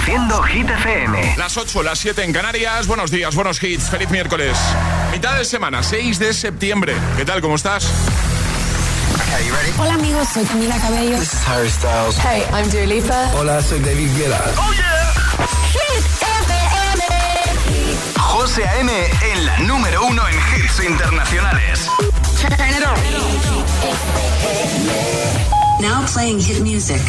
Reproduciendo Hit FM. Las 8, las 7 en Canarias. Buenos días, buenos hits. Feliz miércoles. Mitad de semana, 6 de septiembre. ¿Qué tal? ¿Cómo estás? Hola amigos, soy Camila Cabello. This is Harry Styles. Hey, I'm Dua Lipa. Hola, soy David Guetta. Oh yeah. Hit FM. José A.M. en la número uno en hits internacionales. Now playing hit music.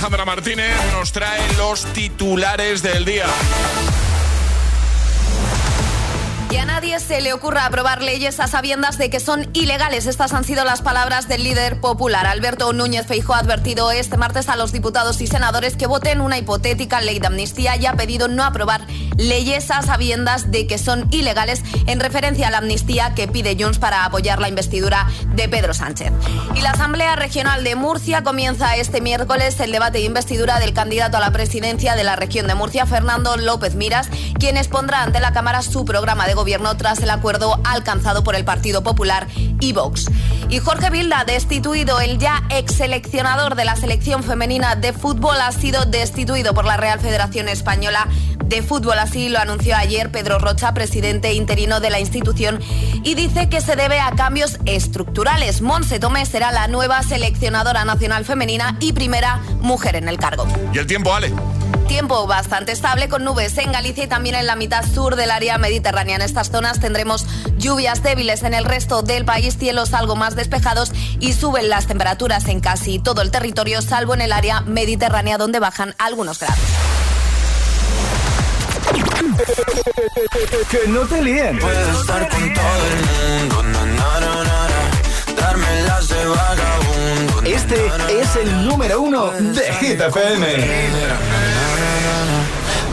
Alejandra Martínez nos trae los titulares del día. Y a nadie se le ocurra aprobar leyes a sabiendas de que son ilegales. Estas han sido las palabras del líder popular. Alberto Núñez Feijóo ha advertido este martes a los diputados y senadores que voten una hipotética ley de amnistía y ha pedido no aprobar leyes a sabiendas de que son ilegales en referencia a la amnistía que pide Junts para apoyar la investidura de Pedro Sánchez. Y la Asamblea Regional de Murcia comienza este miércoles el debate de investidura del candidato a la presidencia de la región de Murcia, Fernando López Miras, quien expondrá ante la Cámara su programa de gobierno tras el acuerdo alcanzado por el Partido Popular y Vox. Y Jorge Vilda, destituido, el ya ex seleccionador de la selección femenina de fútbol, ha sido destituido por la Real Federación Española de Fútbol. Así lo anunció ayer Pedro Rocha, presidente interino de la institución, y dice que se debe a cambios estructurales. Monse Tomé será la nueva seleccionadora nacional femenina y primera mujer en el cargo. ¿Y el tiempo, Ale? Tiempo bastante estable con nubes en Galicia y también en la mitad sur del área mediterránea. En estas zonas tendremos lluvias débiles en el resto del país, cielos algo más despejados y suben las temperaturas en casi todo el territorio, salvo en el área mediterránea donde bajan algunos grados. que no te líen. Puedo estar con todo el mundo, na, na, na, na, darme las de vagabundo. Este es el número uno de Hit FM.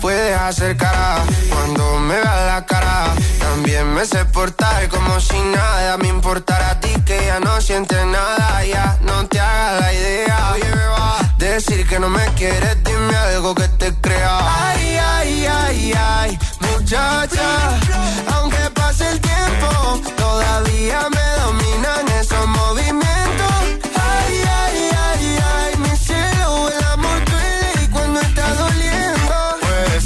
Puedes hacer cara cuando me veas la cara. También me sé portar como si nada me importara a ti que ya no sientes nada. Ya no te hagas la idea. Decir que no me quieres, dime algo que te crea. Ay, ay, ay, ay, muchacha. Aunque pase el tiempo, todavía me dominan esos movimientos. Ay, ay, ay, ay, mi cielo,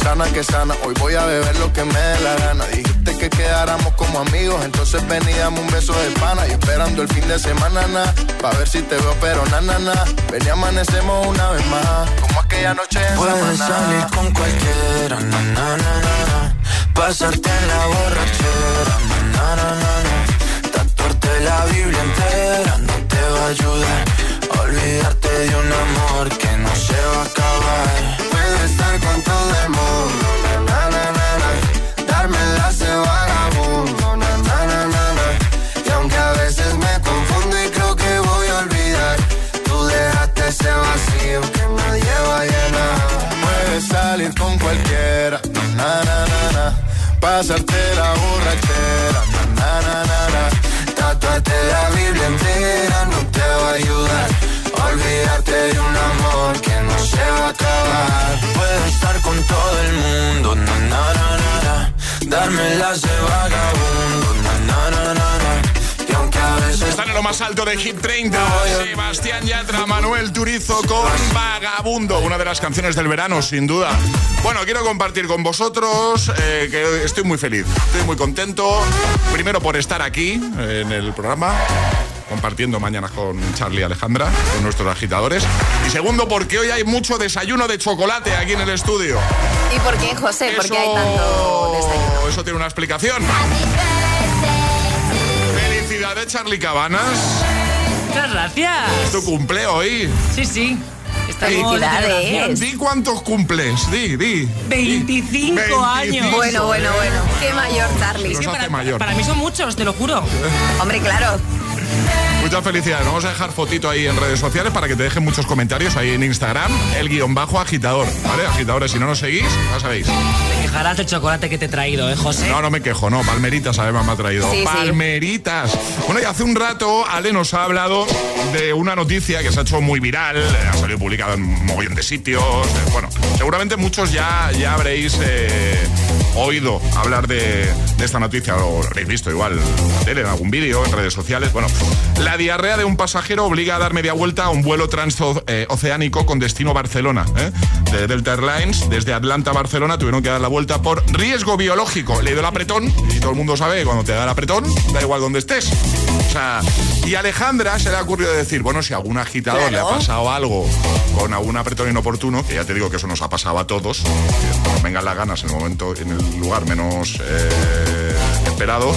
sana que sana, hoy voy a beber lo que me dé la gana. Dijiste que quedáramos como amigos, entonces ven y dame un beso de pana. Y esperando el fin de semana, na, pa' ver si te veo, pero na, na, na. Ven y amanecemos una vez más, como aquella noche en Puedes salir con cualquiera, na, na, na, na, na. Pasarte en la borrachera, na, na, na, na, na. Tatuarte la Biblia entera no te va a ayudar. Olvidarte de un amor que no se va a acabar. Estar con todo el mundo, na, na, na, na, darme las de vagabundo, na, na, na, na, y aunque a veces me confundo y creo que voy a olvidar, tú dejaste ese vacío que nadie va a llenar. Puedes salir con cualquiera, na, na, na, na. Pasarte la borrachera, na, na, na, na. Tatuarte la Biblia entera no te va a ayudar. Olvidarte de un amor que no se va a acabar. Puedo estar con todo el mundo, na, na, na, na, na. darme las de vagabundo, na, na, na, na, na. Están en lo más alto de Hit 30. Sebastián Yatra, Manuel Turizo con Vagabundo, una de las canciones del verano, sin duda. Bueno, quiero compartir con vosotros eh, que estoy muy feliz, estoy muy contento. Primero por estar aquí en el programa compartiendo mañana con Charlie y Alejandra, con nuestros agitadores. Y segundo, porque hoy hay mucho desayuno de chocolate aquí en el estudio. ¿Y por qué, José? ¿Por qué hay tanto desayuno? Eso tiene una explicación. Felicidades, Charlie Cabanas. Muchas gracias. ¿Es tu cumple hoy? Sí, sí. Felicidades. Di cuántos cumples, di, di. 25 años. Bueno, bueno, bueno. Qué mayor, Charlie. para, mayor. para mí son muchos, te lo juro. Hombre, claro. Muchas felicidades. Vamos a dejar fotito ahí en redes sociales para que te dejen muchos comentarios ahí en Instagram, el guion bajo agitador. ¿Vale? Agitadores, si no nos seguís, ya sabéis. Te quejarás del chocolate que te he traído, ¿eh, José? No, no me quejo, no. Palmeritas además me ha traído. Palmeritas. Bueno, y hace un rato Ale nos ha hablado de una noticia que se ha hecho muy viral, ha salido publicada en un mogollón de sitios. Bueno, seguramente muchos ya, ya habréis eh, oído hablar de, esta noticia, lo habréis visto igual en algún vídeo, en redes sociales. Bueno, la diarrea de un pasajero obliga a dar media vuelta a un vuelo transoceánico con destino Barcelona. ¿eh? De Delta Airlines, desde Atlanta a Barcelona, tuvieron que dar la vuelta por riesgo biológico. Le dio el apretón, y todo el mundo sabe cuando te da el apretón, da igual donde estés. O sea, y Alejandra se le ha ocurrido decir, bueno, si a algún agitador le ha pasado algo con algún apretón inoportuno, que ya te digo que eso nos ha pasado a todos, vengan las ganas en el momento, en el lugar menos eh, esperado,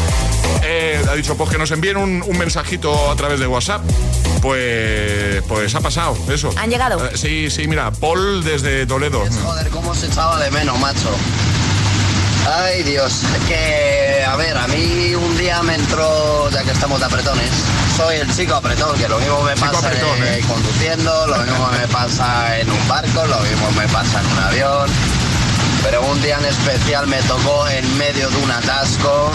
eh, ha dicho, pues que nos envíen un, mensajito a través de WhatsApp. Pues, pues ha pasado eso. ¿Han llegado? Eh, sí, sí, mira, Paul desde Toledo. joder, cómo se echaba de menos, macho. Ay, Dios, que a ver, a mí un día me entró, ya que estamos de apretones, soy el chico apretón, que lo mismo me pasa conduciendo, lo mismo me pasa en un barco, lo mismo me pasa en un avión pero un día en especial me tocó en medio de un atasco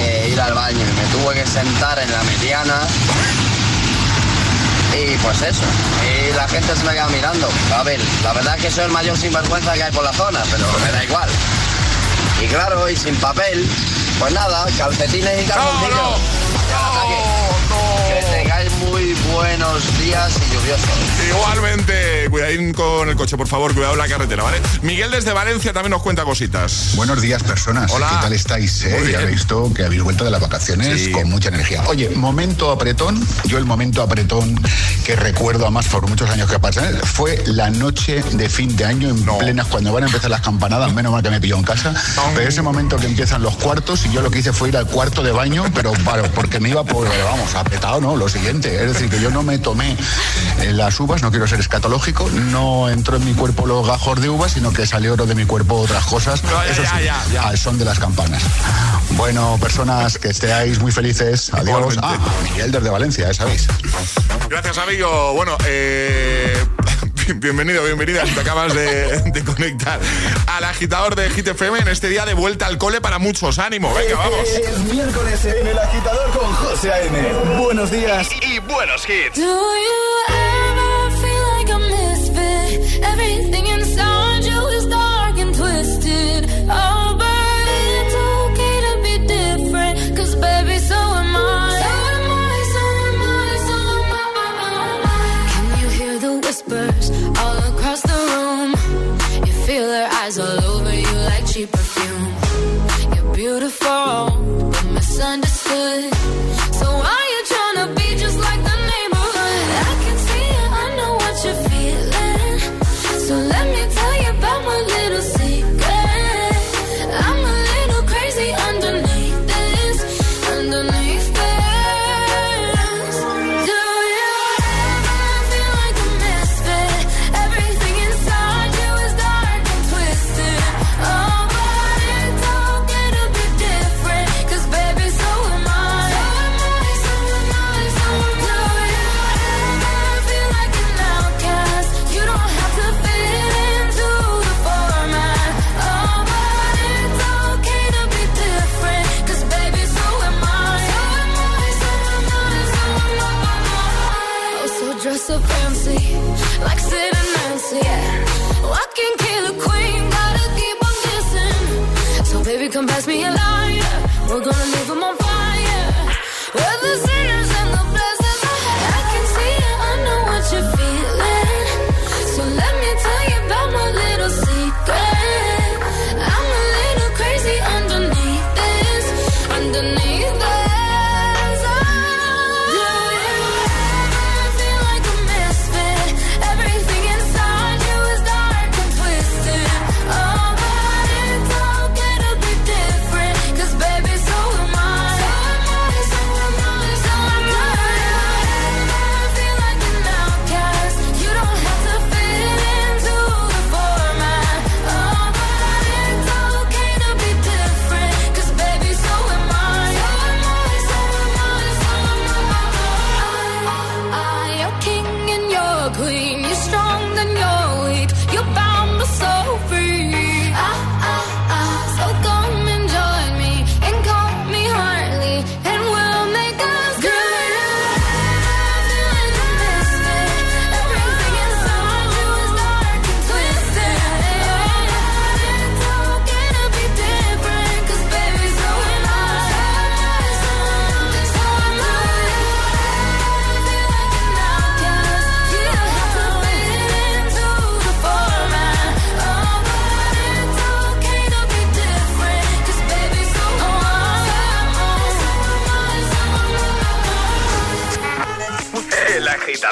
eh, ir al baño y me tuve que sentar en la mediana. Y pues eso, y la gente se me queda mirando. A ver, la verdad es que soy el mayor sinvergüenza que hay por la zona, pero me da igual. Y claro, y sin papel, pues nada, calcetines y calzoncillos. Buenos días y lluviosos. Igualmente, cuidadín con el coche, por favor, cuidado en la carretera, ¿vale? Miguel desde Valencia también nos cuenta cositas. Buenos días, personas. Hola. ¿Qué tal estáis? Eh? Ya he visto que habéis vuelto de las vacaciones con mucha energía. Oye, momento apretón. Yo el momento apretón que recuerdo, además por muchos años que pasan, fue la noche de fin de año en plenas, cuando van a empezar las campanadas, menos mal que me pilló en casa. Pero ese momento que empiezan los cuartos y yo lo que hice fue ir al cuarto de baño, pero porque me iba por, vamos, apretado, ¿no? Lo siguiente, es decir, que yo no me tomé eh, las uvas, no quiero ser escatológico, no entró en mi cuerpo los gajos de uvas, sino que salió de mi cuerpo otras cosas, eso sí, al son de las campanas. Bueno, personas que estéis muy felices, adiós. Ah, Miguel desde Valencia, ya sabéis. Gracias, amigo. Bueno, eh... bienvenido, bienvenida. Te acabas de, conectar al agitador de GTFM en este día de vuelta al cole para muchos. ánimos. Venga, vamos. Es miércoles en el agitador con José A.M. Buenos días y, buenos hits.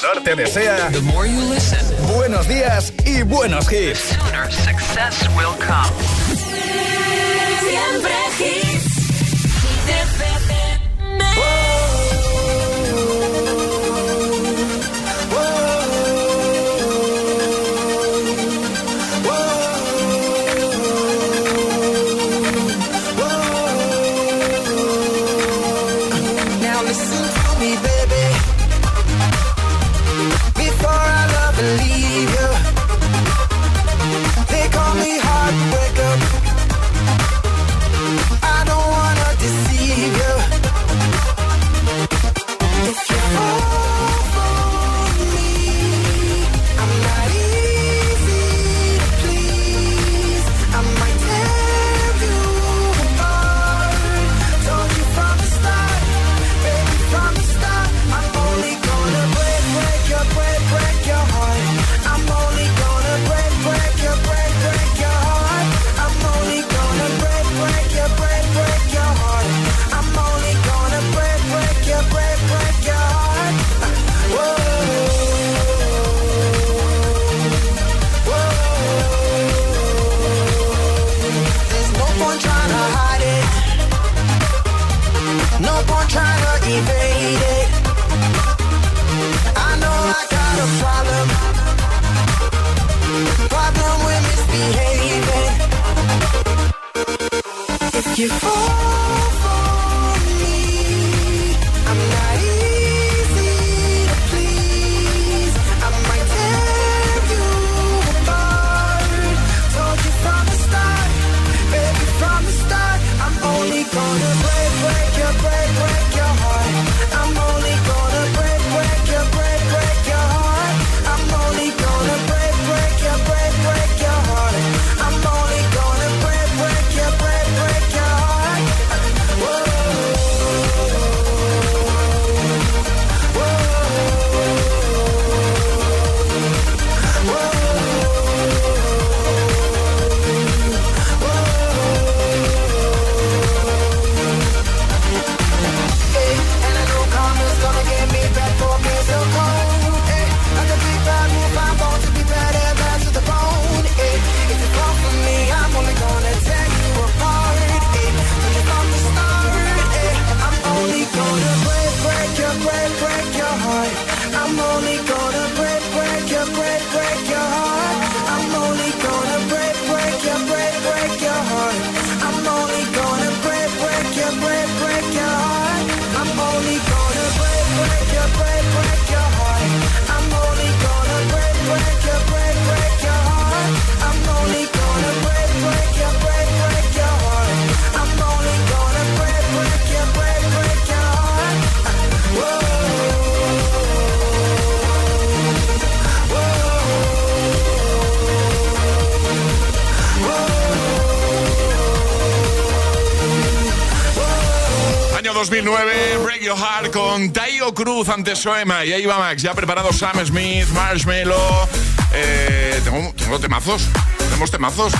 agitador te desea listen, buenos días y buenos hits. Cruz ante Soema. Y ahí va Max, ya preparado Sam Smith, Marshmallow. Eh, tengo temazos. Tenemos temazos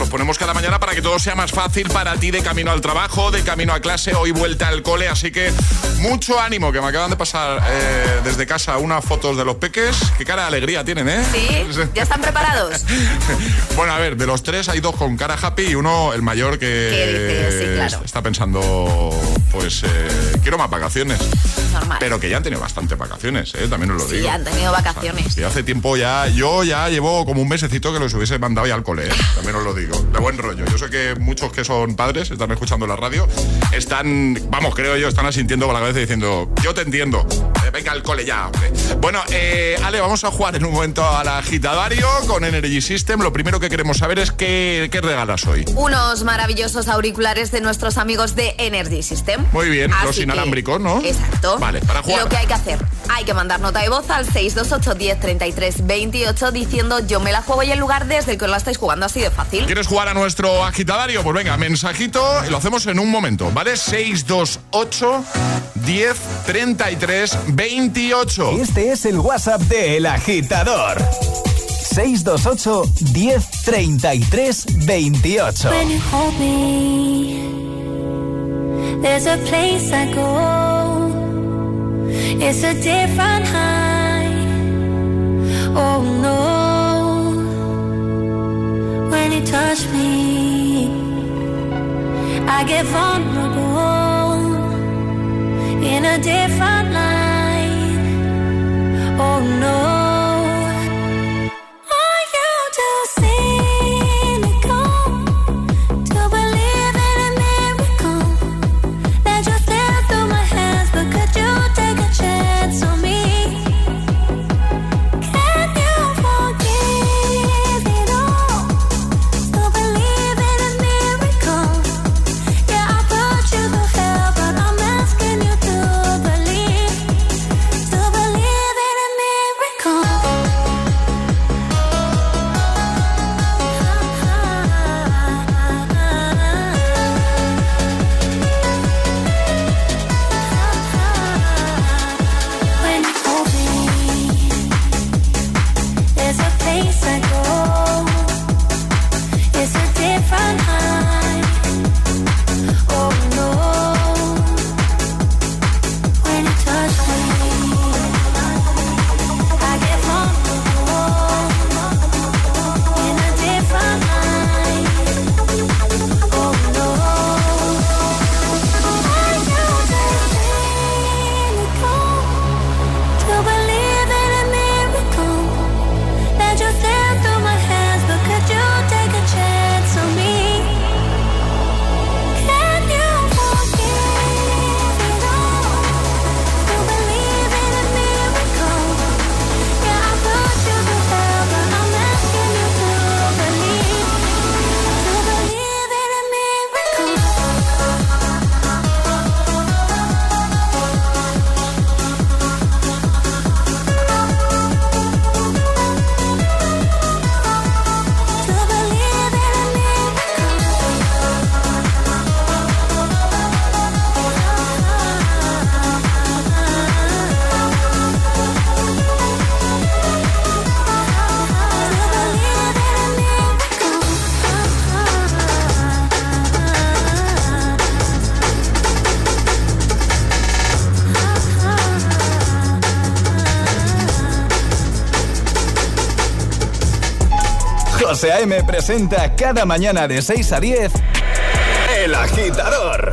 los ponemos cada mañana para que todo sea más fácil para ti de camino al trabajo, de camino a clase, hoy vuelta al cole. Así que mucho ánimo, que me acaban de pasar eh, desde casa unas fotos de los peques. Qué cara de alegría tienen, ¿eh? Sí, ya están preparados. bueno, a ver, de los tres hay dos con cara happy y uno, el mayor, que está pensando, pues, eh, quiero más vacaciones. Pero que ya han tenido bastante vacaciones, ¿eh? también os lo digo. Sí, han tenido vacaciones. O y hace tiempo ya, yo ya llevo como un mesecito que los hubiese mandado ya al cole, ¿eh? también os lo digo de buen rollo. Yo sé que muchos que son padres están escuchando la radio, están, vamos, creo yo, están asintiendo con la cabeza diciendo, yo te entiendo, venga al cole ya, hombre. Bueno, eh, Ale, vamos a jugar en un momento al agitadario con Energy System. Lo primero que queremos saber es qué, qué regalas hoy. Unos maravillosos auriculares de nuestros amigos de Energy System. Muy bien, los inalámbricos, ¿no? Exacto. Vale, para jugar. Lo que hay que hacer, hay que mandar nota de voz al 628 10 33 28 diciendo yo me la juego y el lugar desde el que la estáis jugando así de fácil. ¿Quieres jugar a nuestro agitadario? Pues venga, mensajito y lo hacemos en un momento, ¿vale? 628 10 33 28. Este es el WhatsApp de El Agitador. 628 10 33 28. When you hold me, there's a place I go. It's a different high. Oh no. When you touch me, I get vulnerable in a different light. Oh no. José A.M. presenta cada mañana de 6 a 10 El Agitador.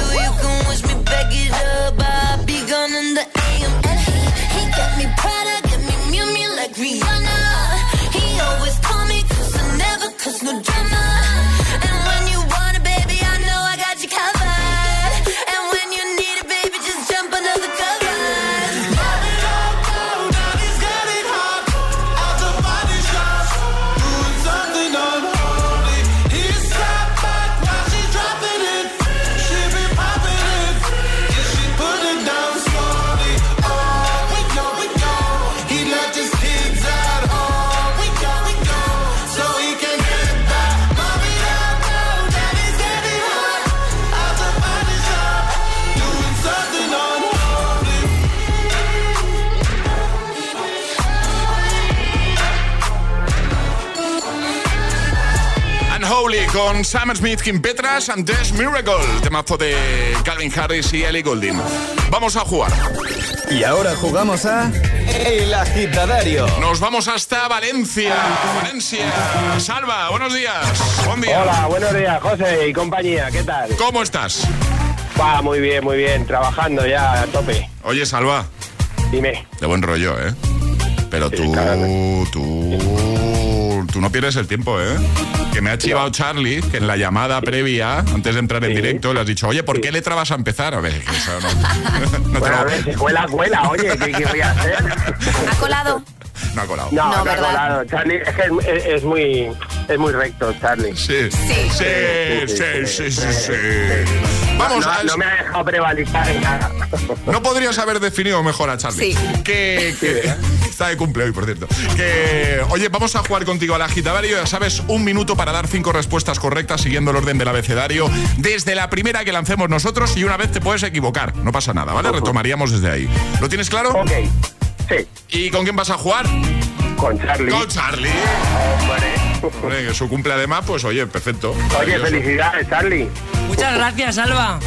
Con Sam Smith, Kim Petras and This Miracle, temazo de Calvin Harris y Ellie Goulding. Vamos a jugar. Y ahora jugamos a El Agitadario. Nos vamos hasta Valencia. Valencia. Salva, buenos días. Buen día. Hola, buenos días, José y compañía. ¿Qué tal? ¿Cómo estás? Va, muy bien, muy bien. Trabajando ya a tope. Oye, Salva. Dime. De buen rollo, ¿eh? Pero tú, tú, tú no pierdes el tiempo, ¿eh? que me ha chivado Charlie, que en la llamada previa, antes de entrar en directo, le has dicho, oye, ¿por qué letra vas a empezar? A ver, eso no. bueno, a ver, si cuela, cuela, oye, ¿qué, voy a hacer? ¿Ha colado? No ha colado. No, no, no ha colado. Charlie, es que es, es, muy es muy recto, Charlie. Sí, sí, sí, sí, sí, sí. sí, Vamos, no, no, me ha dejado prevalizar en nada. No podrías haber definido mejor a Charlie. Sí. Que, que está de cumple hoy, por cierto. Que, oye, vamos a jugar contigo al agitadario. Ya sabes, un minuto para dar cinco respuestas correctas siguiendo el orden del abecedario. Desde la primera que lancemos nosotros y una vez te puedes equivocar. No pasa nada, ¿vale? Retomaríamos desde ahí. ¿Lo tienes claro? Ok. Sí. ¿Y con quién vas a jugar? Con Charlie. Con Charlie. Hombre, que su cumple además, pues oye, perfecto. Oye, felicidades, Charlie. Muchas gracias, Salva.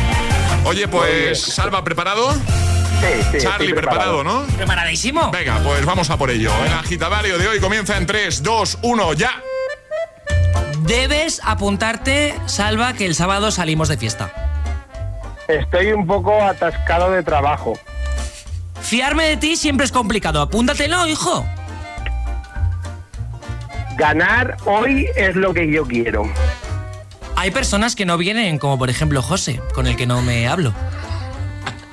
Oye, pues, Salva, ¿preparado? Sí, sí, Charlie, preparado. ¿no? Preparadísimo. Venga, pues vamos a por ello. El agitadario de hoy comienza en 3, 2, 1, ya. Debes apuntarte, Salva, que el sábado salimos de fiesta. Estoy un poco atascado de trabajo. Fiarme de ti siempre es complicado. Apúntatelo, hijo. Ganar hoy es lo que yo quiero. Hay personas que no vienen, como por ejemplo José, con el que no me hablo.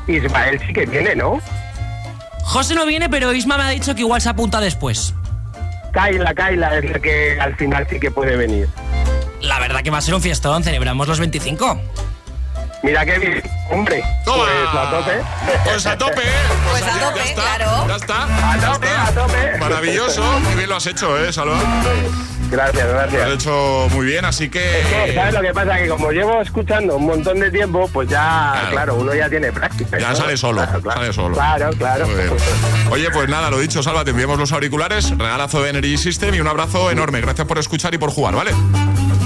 Ismael sí que viene, ¿no? José no viene, pero Isma me ha dicho que igual se apunta después. Kaila, Kaila es la que al final sí que puede venir. La verdad que va a ser un fiestón, celebramos los 25. Mira qué bien, hombre. Toma. Pues a tope. Pues a tope. Pues, a tope, ya está, claro. Ya está. A ya tope, está. a tope. Maravilloso. Muy bien lo has hecho, ¿eh, Salva? Gracias, Lo gracias. has hecho muy bien, así que... Es que, ¿sabes lo que pasa? Que como llevo escuchando un montón de tiempo, pues ya, Claro. claro, uno ya tiene práctica. Ya ¿no? sale solo, Claro, claro. sale solo. Claro, claro. Muy bien. Oye, pues nada, lo dicho, Salva, te enviamos los auriculares, regalazo de Energy System y un abrazo enorme. Gracias por escuchar y por jugar, ¿vale?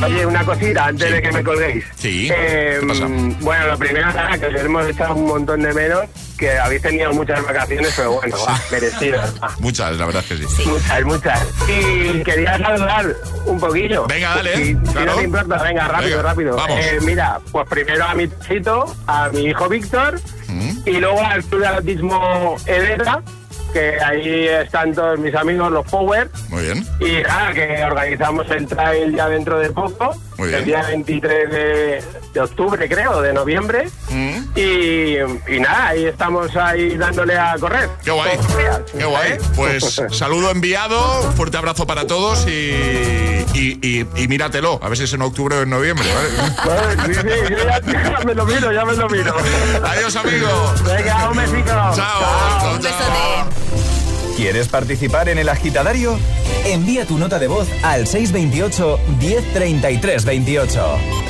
Oye, una cosita antes Sí. de que me colguéis. Sí. Eh, ¿Qué pasa? Bueno, lo primero, nada, que os hemos echado un montón de menos, que habéis tenido muchas vacaciones, pero bueno, va, merecidas. Muchas, la verdad es que sí. Muchas, muchas. Y quería saludar un poquillo. Venga, dale, Si, si claro. no te importa, venga, rápido, Venga, rápido. vamos. Eh, mira, pues primero a mi chito, a mi hijo Víctor, Mm. y luego al Club de Atletismo Edera, que ahí están todos mis amigos, los Power. Muy bien. Y nada, que organizamos el trail ya dentro de poco, Muy bien. el día 23 de, de octubre, creo, de noviembre. Mm. Y, y nada, ahí estamos ahí dándole a correr. Qué guay, días, qué guay. ¿eh? Pues saludo enviado, fuerte abrazo para todos y, y, y- y míratelo, a ver si es en octubre o en noviembre, ¿vale? Sí, sí, yo ya, ya me lo miro, ya me lo miro. Adiós, amigo. Venga, un besito. Chao. chao, Un chao. besote. ¿Quieres participar en el agitadario? Envía tu nota de voz al 628 1033 28.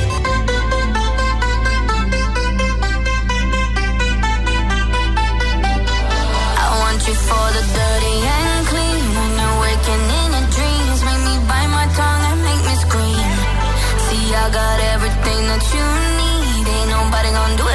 I got everything that you need. Ain't nobody gonna do it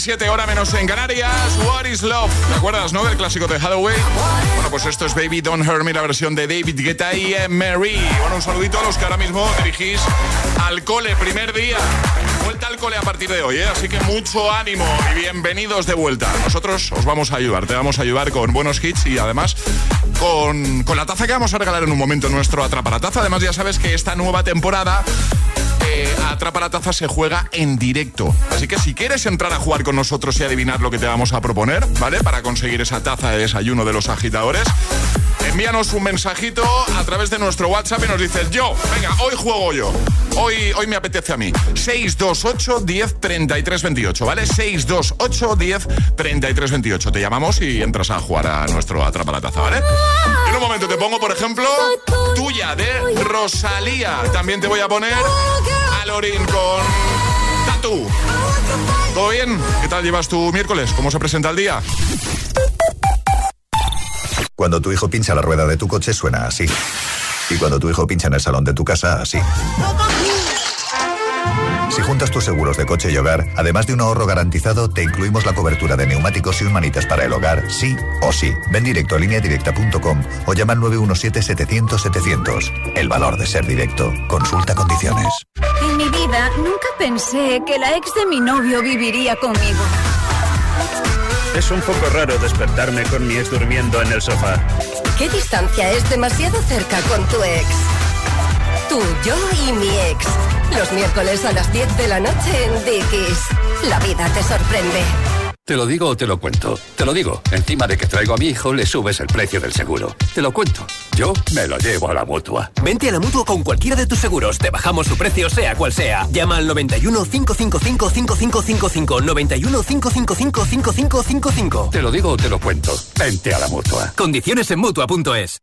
7 horas menos en Canarias. What is love? ¿Te acuerdas, no? Del clásico de Hathaway. Bueno, pues esto es Baby Don't Hurt Me, la versión de David Guetta y Mary. Bueno, un saludito a los que ahora mismo dirigís al cole, primer día. Vuelta al cole a partir de hoy, ¿eh? Así que mucho ánimo y bienvenidos de vuelta. Nosotros os vamos a ayudar, te vamos a ayudar con buenos hits y además con, con la taza que vamos a regalar en un momento nuestro Atraparataza. Además, ya sabes que esta nueva temporada eh, Atrapa la Taza se juega en directo. Así que si quieres entrar a jugar con nosotros y adivinar lo que te vamos a proponer, ¿vale? Para conseguir esa taza de desayuno de los agitadores, envíanos un mensajito a través de nuestro WhatsApp y nos dices yo, venga, hoy juego yo. Hoy, hoy me apetece a mí. 628 10 33 28, ¿vale? 628 10 33 28. Te llamamos y entras a jugar a nuestro Atrapa la Taza, ¿vale? En un momento te pongo, por ejemplo, tuya de Rosalía. También te voy a poner a Lorin con Tatu. ¿Todo bien? ¿Qué tal llevas tu miércoles? ¿Cómo se presenta el día? Cuando tu hijo pincha la rueda de tu coche suena así. Y cuando tu hijo pincha en el salón de tu casa, así. Si juntas tus seguros de coche y hogar, además de un ahorro garantizado, te incluimos la cobertura de neumáticos y un manitas para el hogar, sí o sí. Ven directo a lineadirecta.com o llama al 917-700-700. El valor de ser directo. Consulta condiciones. En mi vida nunca pensé que la ex de mi novio viviría conmigo. Es un poco raro despertarme con mi ex durmiendo en el sofá. ¿Qué distancia es demasiado cerca con tu ex? Tú, yo y mi ex. Los miércoles a las 10 de la noche en Dickies. La vida te sorprende. Te lo digo o te lo cuento. Te lo digo. Encima de que traigo a mi hijo, le subes el precio del seguro. Te lo cuento. Yo me lo llevo a la mutua. Vente a la mutua con cualquiera de tus seguros. Te bajamos su precio, sea cual sea. Llama al 91 555 5555. 91 555 5555. Te lo digo o te lo cuento. Vente a la mutua. Condiciones en mutua.es.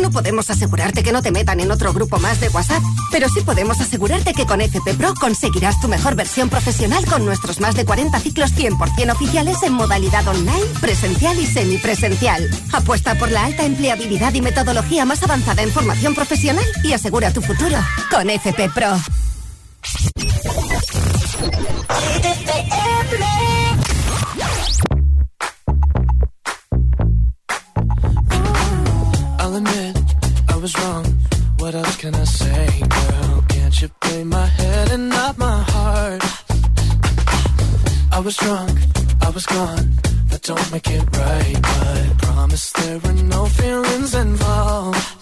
No podemos asegurarte que no te metan en otro grupo más de WhatsApp, pero sí podemos asegurarte que con FP Pro conseguirás tu mejor versión profesional con nuestros más de 40 ciclos 100% oficiales en modalidad online, presencial y semipresencial. Apuesta por la alta empleabilidad y metodología más avanzada en formación profesional y asegura tu futuro con FP Pro. I'll admit I was wrong. What else can I say, girl? Can't you play my head and not my heart? I was drunk, I was gone. That don't make it right, but promise there were no feelings involved.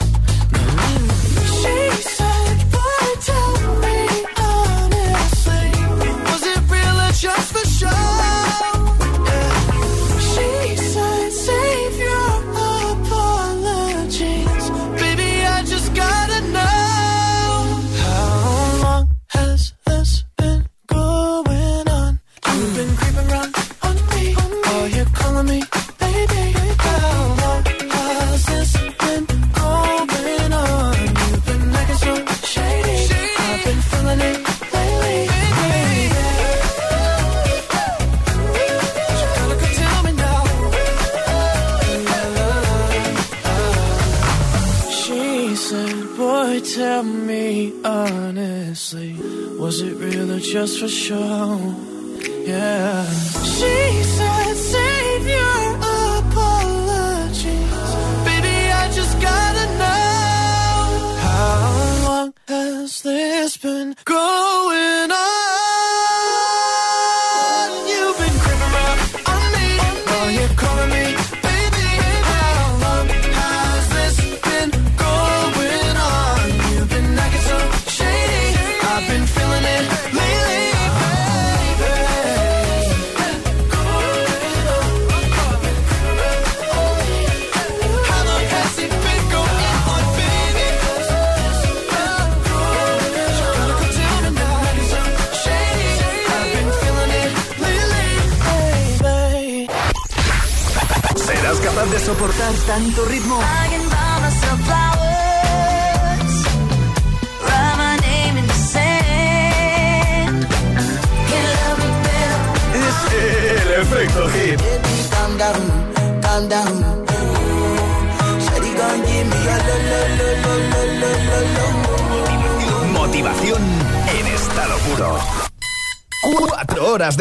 sure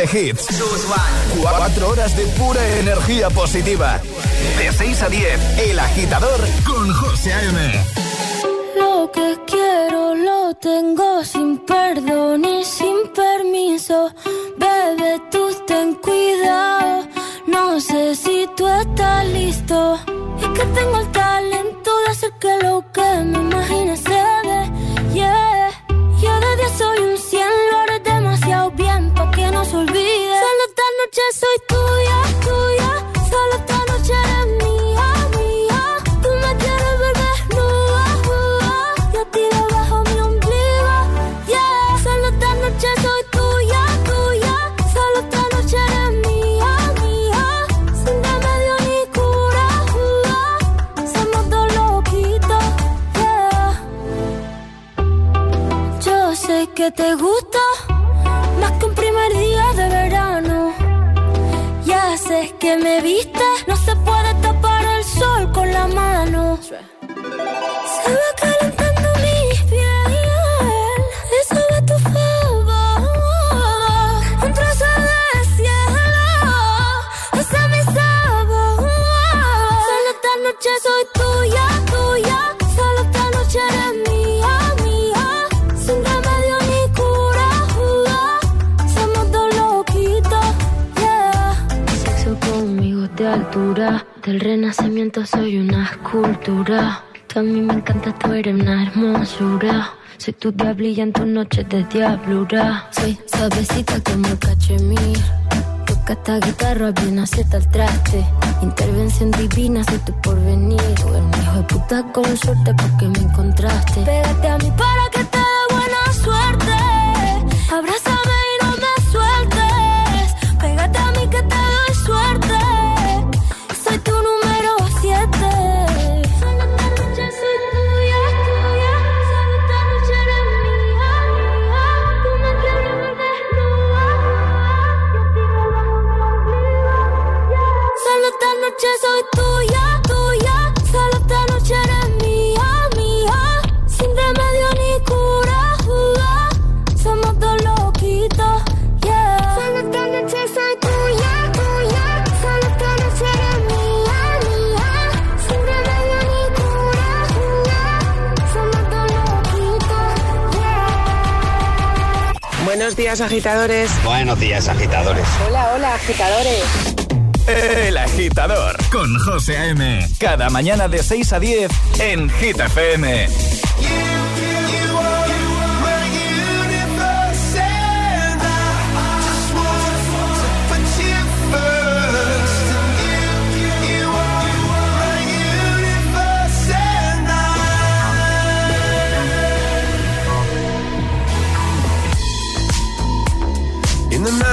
de hits. Cuatro horas de pura energía positiva. De 6 a 10, El Agitador con José A.M. Lo que quiero lo tengo sin perdón y sin permiso. Bebe, tú ten cuidado. No sé si tú estás listo. Es que tengo el talento de hacer que lo que me imagine noche soy tuya, tuya. Solo esta noche eres mía, mía. Tú me quieres ver desnuda, uh, y a ti debajo mi ombligo. Yeah, solo esta noche soy tuya, tuya. Solo esta noche eres mía, mía. Sin remedio ni cura, somos dos loquitos, yeah. Yo sé que te gusta que me viste, no se puede altura, del renacimiento soy una escultura. Tú a mí me encanta, tú eres una hermosura. Soy tu diablilla en tus noches de diablura. Soy suavecita como el cachemir. Toca esta guitarra bien acierta el traste. Intervención divina, soy tu porvenir. Eres un hijo de puta con suerte porque me encontraste. Pégate a mí para que te agitadores. Buenos días, agitadores. Hola, hola, agitadores. El Agitador con José A.M. Cada mañana de 6 a 10 en Hit FM.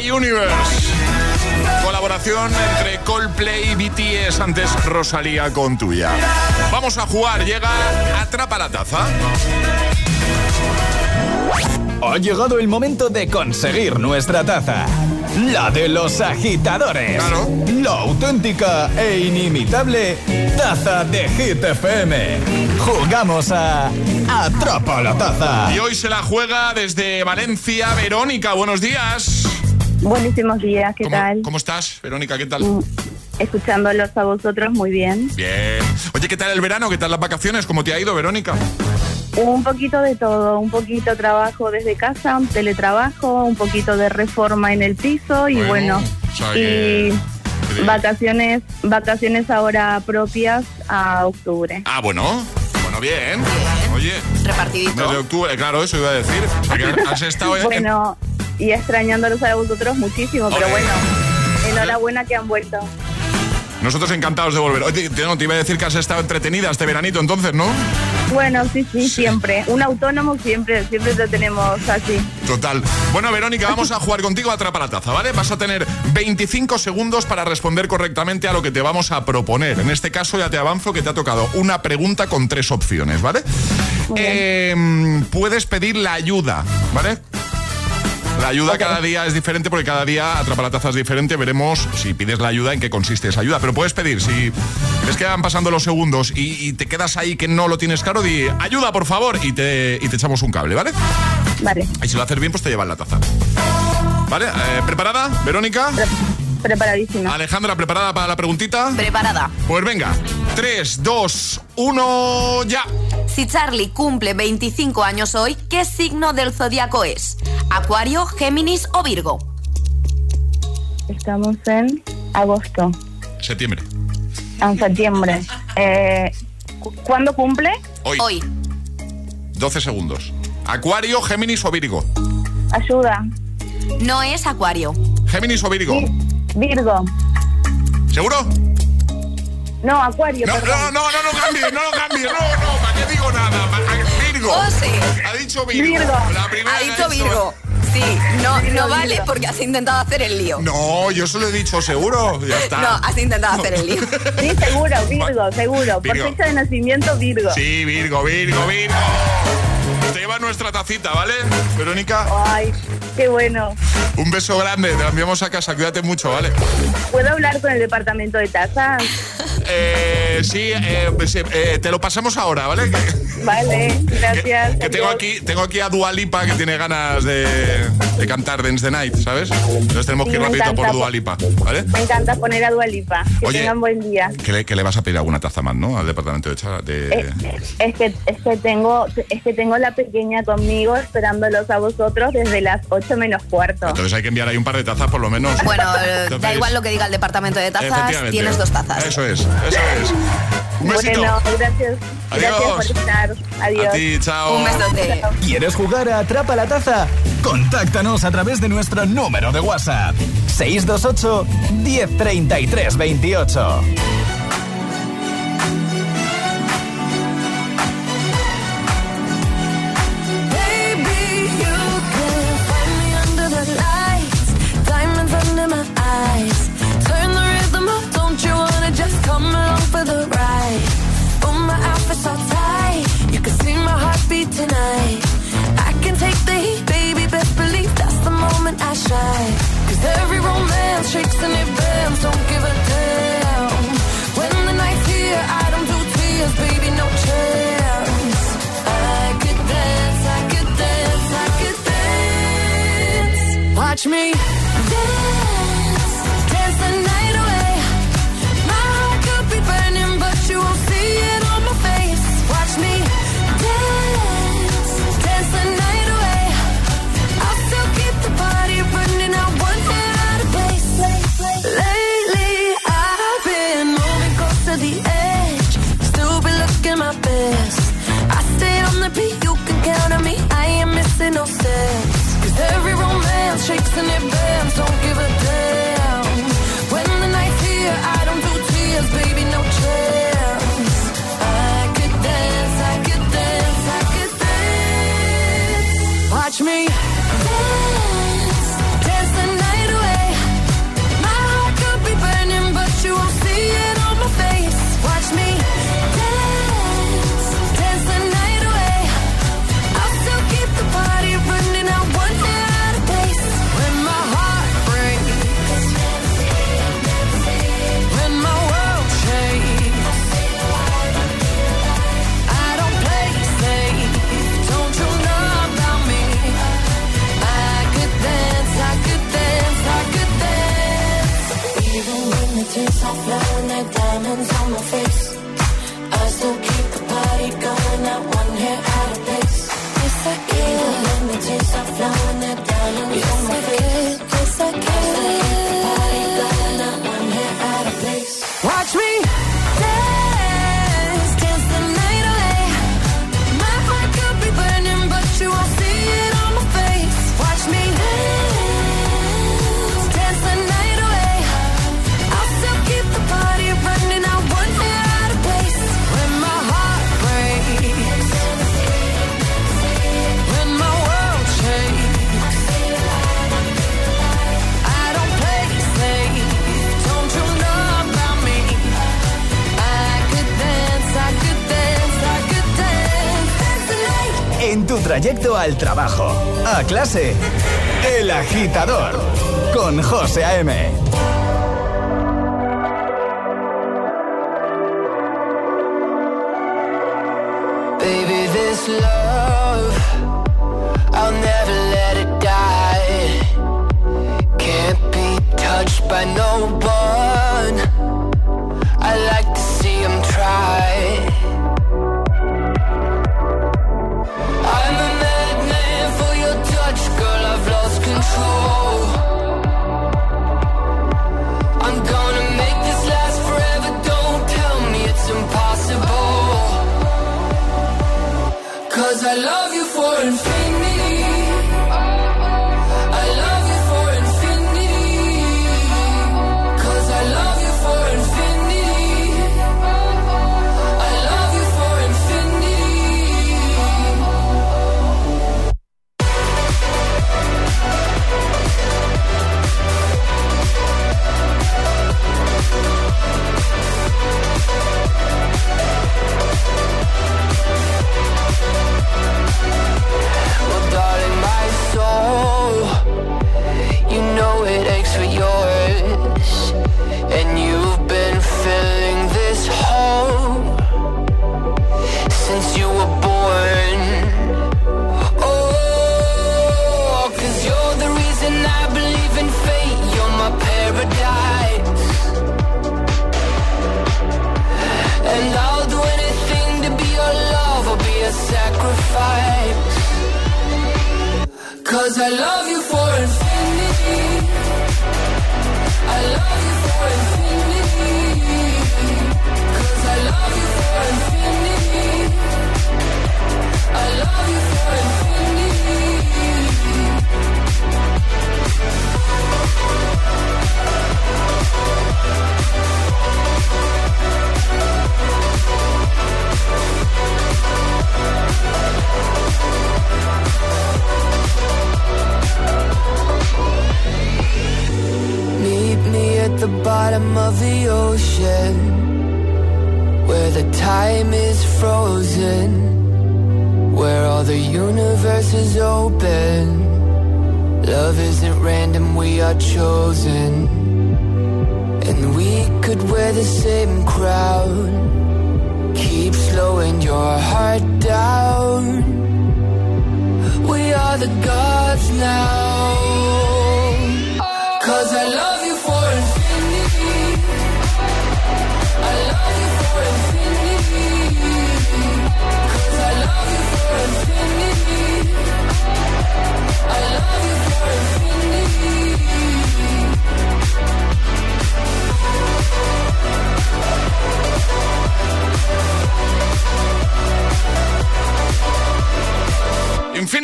Universe. Colaboración entre Coldplay y BTS, antes Rosalía con tuya. Vamos a jugar, llega Atrapa la Taza. Ha llegado el momento de conseguir nuestra taza. La de los agitadores. La auténtica e inimitable taza de Hit FM. Jugamos a Atrapa la taza. Y hoy se la juega desde Valencia, Verónica. Buenos días. Buenísimos días, ¿qué ¿Cómo, tal? ¿Cómo estás, Verónica? ¿Qué tal? Mm, Escuchándolos a vosotros muy bien. Bien. Oye, ¿qué tal el verano? ¿Qué tal las vacaciones? ¿Cómo te ha ido, Verónica? Un poquito de todo, un poquito trabajo desde casa, un teletrabajo, un poquito de reforma en el piso y bueno, o sea y que- vacaciones, vacaciones ahora propias a octubre. Ah, bueno. Bueno, bien. Oye. Repartidito. mes de octubre, claro, eso iba a decir. Has estado en- Bueno, y extrañándolos a vosotros muchísimo, pero bueno, enhorabuena que han vuelto. Nosotros encantados de volver. Oye, te, no, te iba a decir que has estado entretenida este veranito entonces, ¿no? Bueno, sí, sí, siempre. Un autónomo siempre, siempre lo tenemos así. Total. Bueno, Verónica, vamos a jugar contigo a Atrapa la Taza, ¿vale? Vas a tener 25 segundos para responder correctamente a lo que te vamos a proponer. En este caso ya te avanzo que te ha tocado una pregunta con tres opciones, ¿vale? Eh, puedes pedir la ayuda, ¿vale? La ayuda cada día es diferente porque cada día Atrapa la Taza es diferente. Veremos si pides la ayuda en qué consiste esa ayuda. Pero puedes pedir, si ves que van pasando los segundos y, y te quedas ahí que no lo tienes claro, di ayuda, por favor, y te, y te echamos un cable, ¿vale? Vale. Y si lo haces bien, pues te llevan la taza. ¿Vale? Eh, ¿Preparada, Verónica? Preparadísima. Alejandra, ¿preparada para la preguntita? Preparada. Pues venga, 3, 2, 1, ya. Si Charlie cumple 25 años hoy, ¿qué signo del zodiaco es? ¿Acuario, Géminis o Virgo? Estamos en agosto, Septiembre. en septiembre. Eh, cu- ¿Cuándo cumple? Hoy. 12 segundos. ¿Acuario, Géminis o Virgo? Ayuda. No es Acuario. ¿Géminis o Virgo? Virgo. ¿Seguro? No, Acuario. No, perdón. no, no, no, no cambies, no lo cambies, no, no, Virgo. Oh, sí. Ha dicho Virgo. Virgo. La primera Ha que dicho Virgo. Sí, no, no vale porque has intentado hacer el lío. No, yo solo he dicho seguro. Ya está. No, has intentado hacer el lío. Sí, seguro, Virgo, seguro. Por fecha de nacimiento, Virgo. Sí, Virgo, Virgo, Virgo. Nuestra tacita, ¿vale? Verónica, Ay, qué bueno. un beso grande. Te la enviamos a casa. Cuídate mucho, ¿vale? ¿Puedo hablar con el departamento de tasas? Eh, sí, eh, pues, eh, te lo pasamos ahora, ¿vale? Que, Vale, gracias. que tengo adiós. aquí, tengo aquí a Dualipa que tiene ganas de, de cantar Dance the Night, ¿sabes? Entonces tenemos que ir rapidito por. Dualipa, ¿vale? Me encanta poner a Dualipa. Que Oye. tengan buen día. Que le, que le vas a pedir alguna taza más, ¿no? Al departamento de... de- Eh, Es que, es que tengo es que tengo la pequeña conmigo esperándolos a vosotros desde las 8 menos cuarto. Entonces hay que enviar ahí un par de tazas por lo menos. Bueno, eh, da igual lo que diga el departamento de tazas, tienes dos tazas. Eso es, eso es. Un besito. Bueno, gracias. Adiós. Gracias por estar. Adiós. A ti, chao. Un besote. ¿Quieres jugar a Atrapa la Taza? Contáctanos a través de nuestro número de WhatsApp. 628 1033 28. hands on my face. I still keep the party going, not one hair out of place. Yes, I can. Images are flowing, they're down. trayecto al trabajo, a clase. El agitador con José A.M.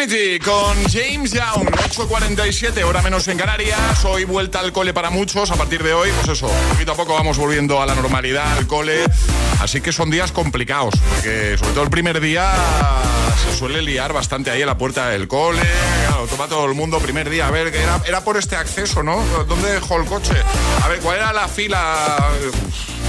Con James Young, 8.47, hora menos en Canarias. Hoy vuelta al cole para muchos. A partir de hoy, pues eso, poquito a poco vamos volviendo a la normalidad, al cole. Así que son días complicados, porque sobre todo el primer día se suele liar bastante ahí en la puerta del cole. Toma todo el mundo primer día. A ver, era, era por este acceso, ¿no? ¿Dónde dejó el coche? A ver, ¿cuál era la fila?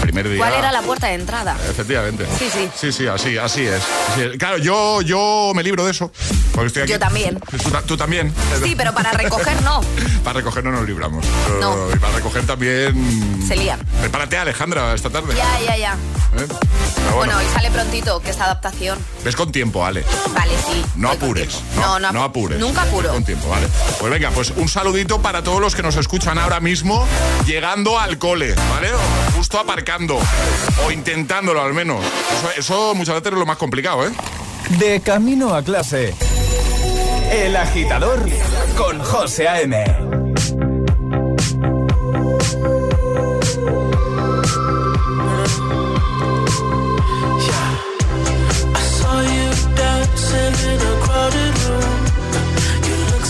Primer día. ¿Cuál era la puerta de entrada? Efectivamente. Sí, sí. Sí, sí, así, así es. Así es. Claro, yo, yo me libro de eso. Porque estoy aquí. Yo también. ¿Tú, ta- tú también. Sí, pero para recoger no. Para recoger no nos libramos. No. Y para recoger también. Se lían. Prepárate, Alejandra, esta tarde. Ya, ya, ya. ¿Eh? Bueno, Bueno, y sale prontito, que esta adaptación. ves con tiempo, Ale. Vale, sí. No apures. No, no, ap- apures. Nunca apuro. Con tiempo, vale. Pues venga, pues un saludito para todos los que nos escuchan ahora mismo llegando al cole, ¿vale? O justo O intentándolo al menos. Eso, eso muchas veces es lo más complicado, ¿eh? De camino a clase. El agitador con José A.M.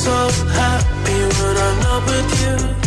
So happy when I'm not with you.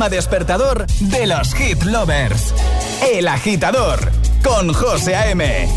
Programa despertador de los hit lovers. El agitador con José A.M.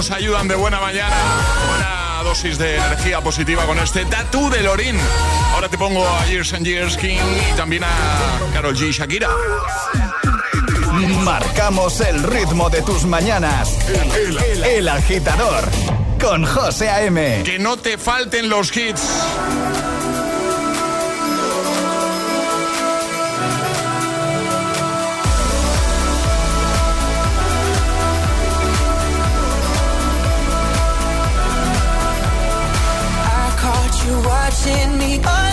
nos ayudan de buena mañana. Buena dosis de energía positiva con este Tattoo de Lorin. Ahora te pongo a Years and Years King y también a Carol G. Shakira. Marcamos el ritmo de tus mañanas. El, agitador con José A.M. Que no te falten los hits. pushing me on.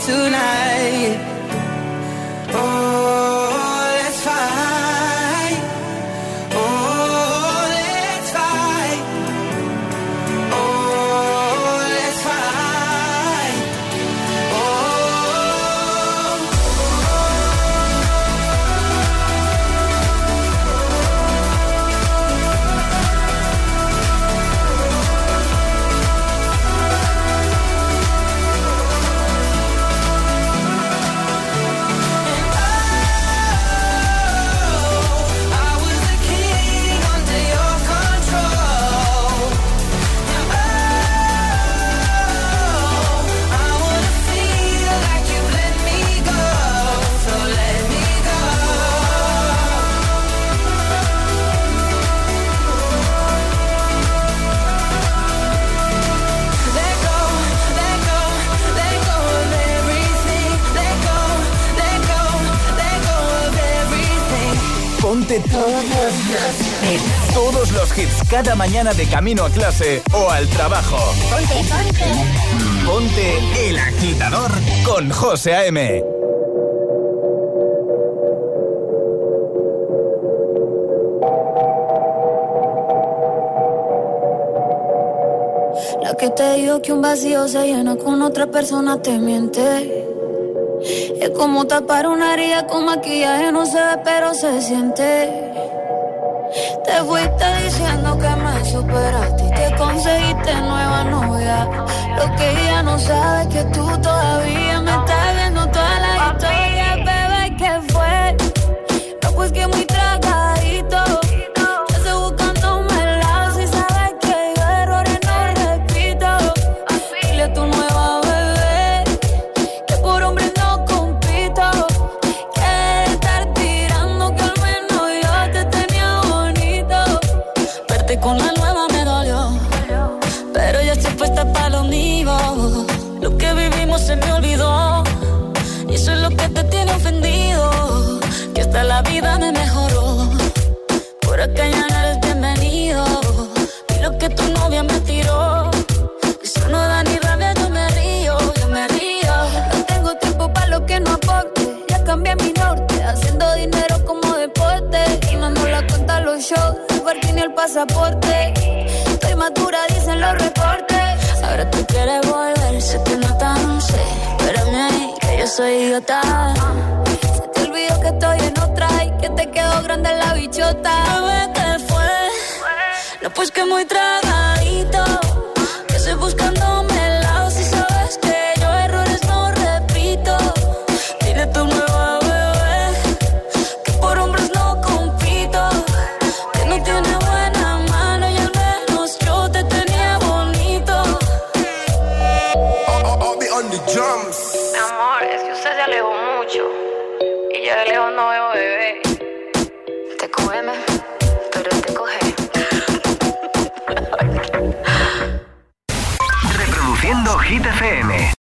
tonight. Cada mañana de camino a clase o al trabajo. Ponte, ponte. Ponte el agitador con José A.M. La que te dijo que un vacío se llena con otra persona te miente. Es como tapar una herida con maquillaje, no se ve, pero se siente. Te fuiste diciendo que me superaste y te conseguiste nueva novia. Lo que ella no sabe que tú todavía me estás pasaporte. Estoy madura, dicen los reportes. Ahora tú quieres volver, sé que no tan sé. Espérame que yo soy idiota. Se te olvidó que estoy en otra y que te quedó grande la bichota. Bebé, ¿qué fue? No, pues que muy tragadito. Que estoy buscándome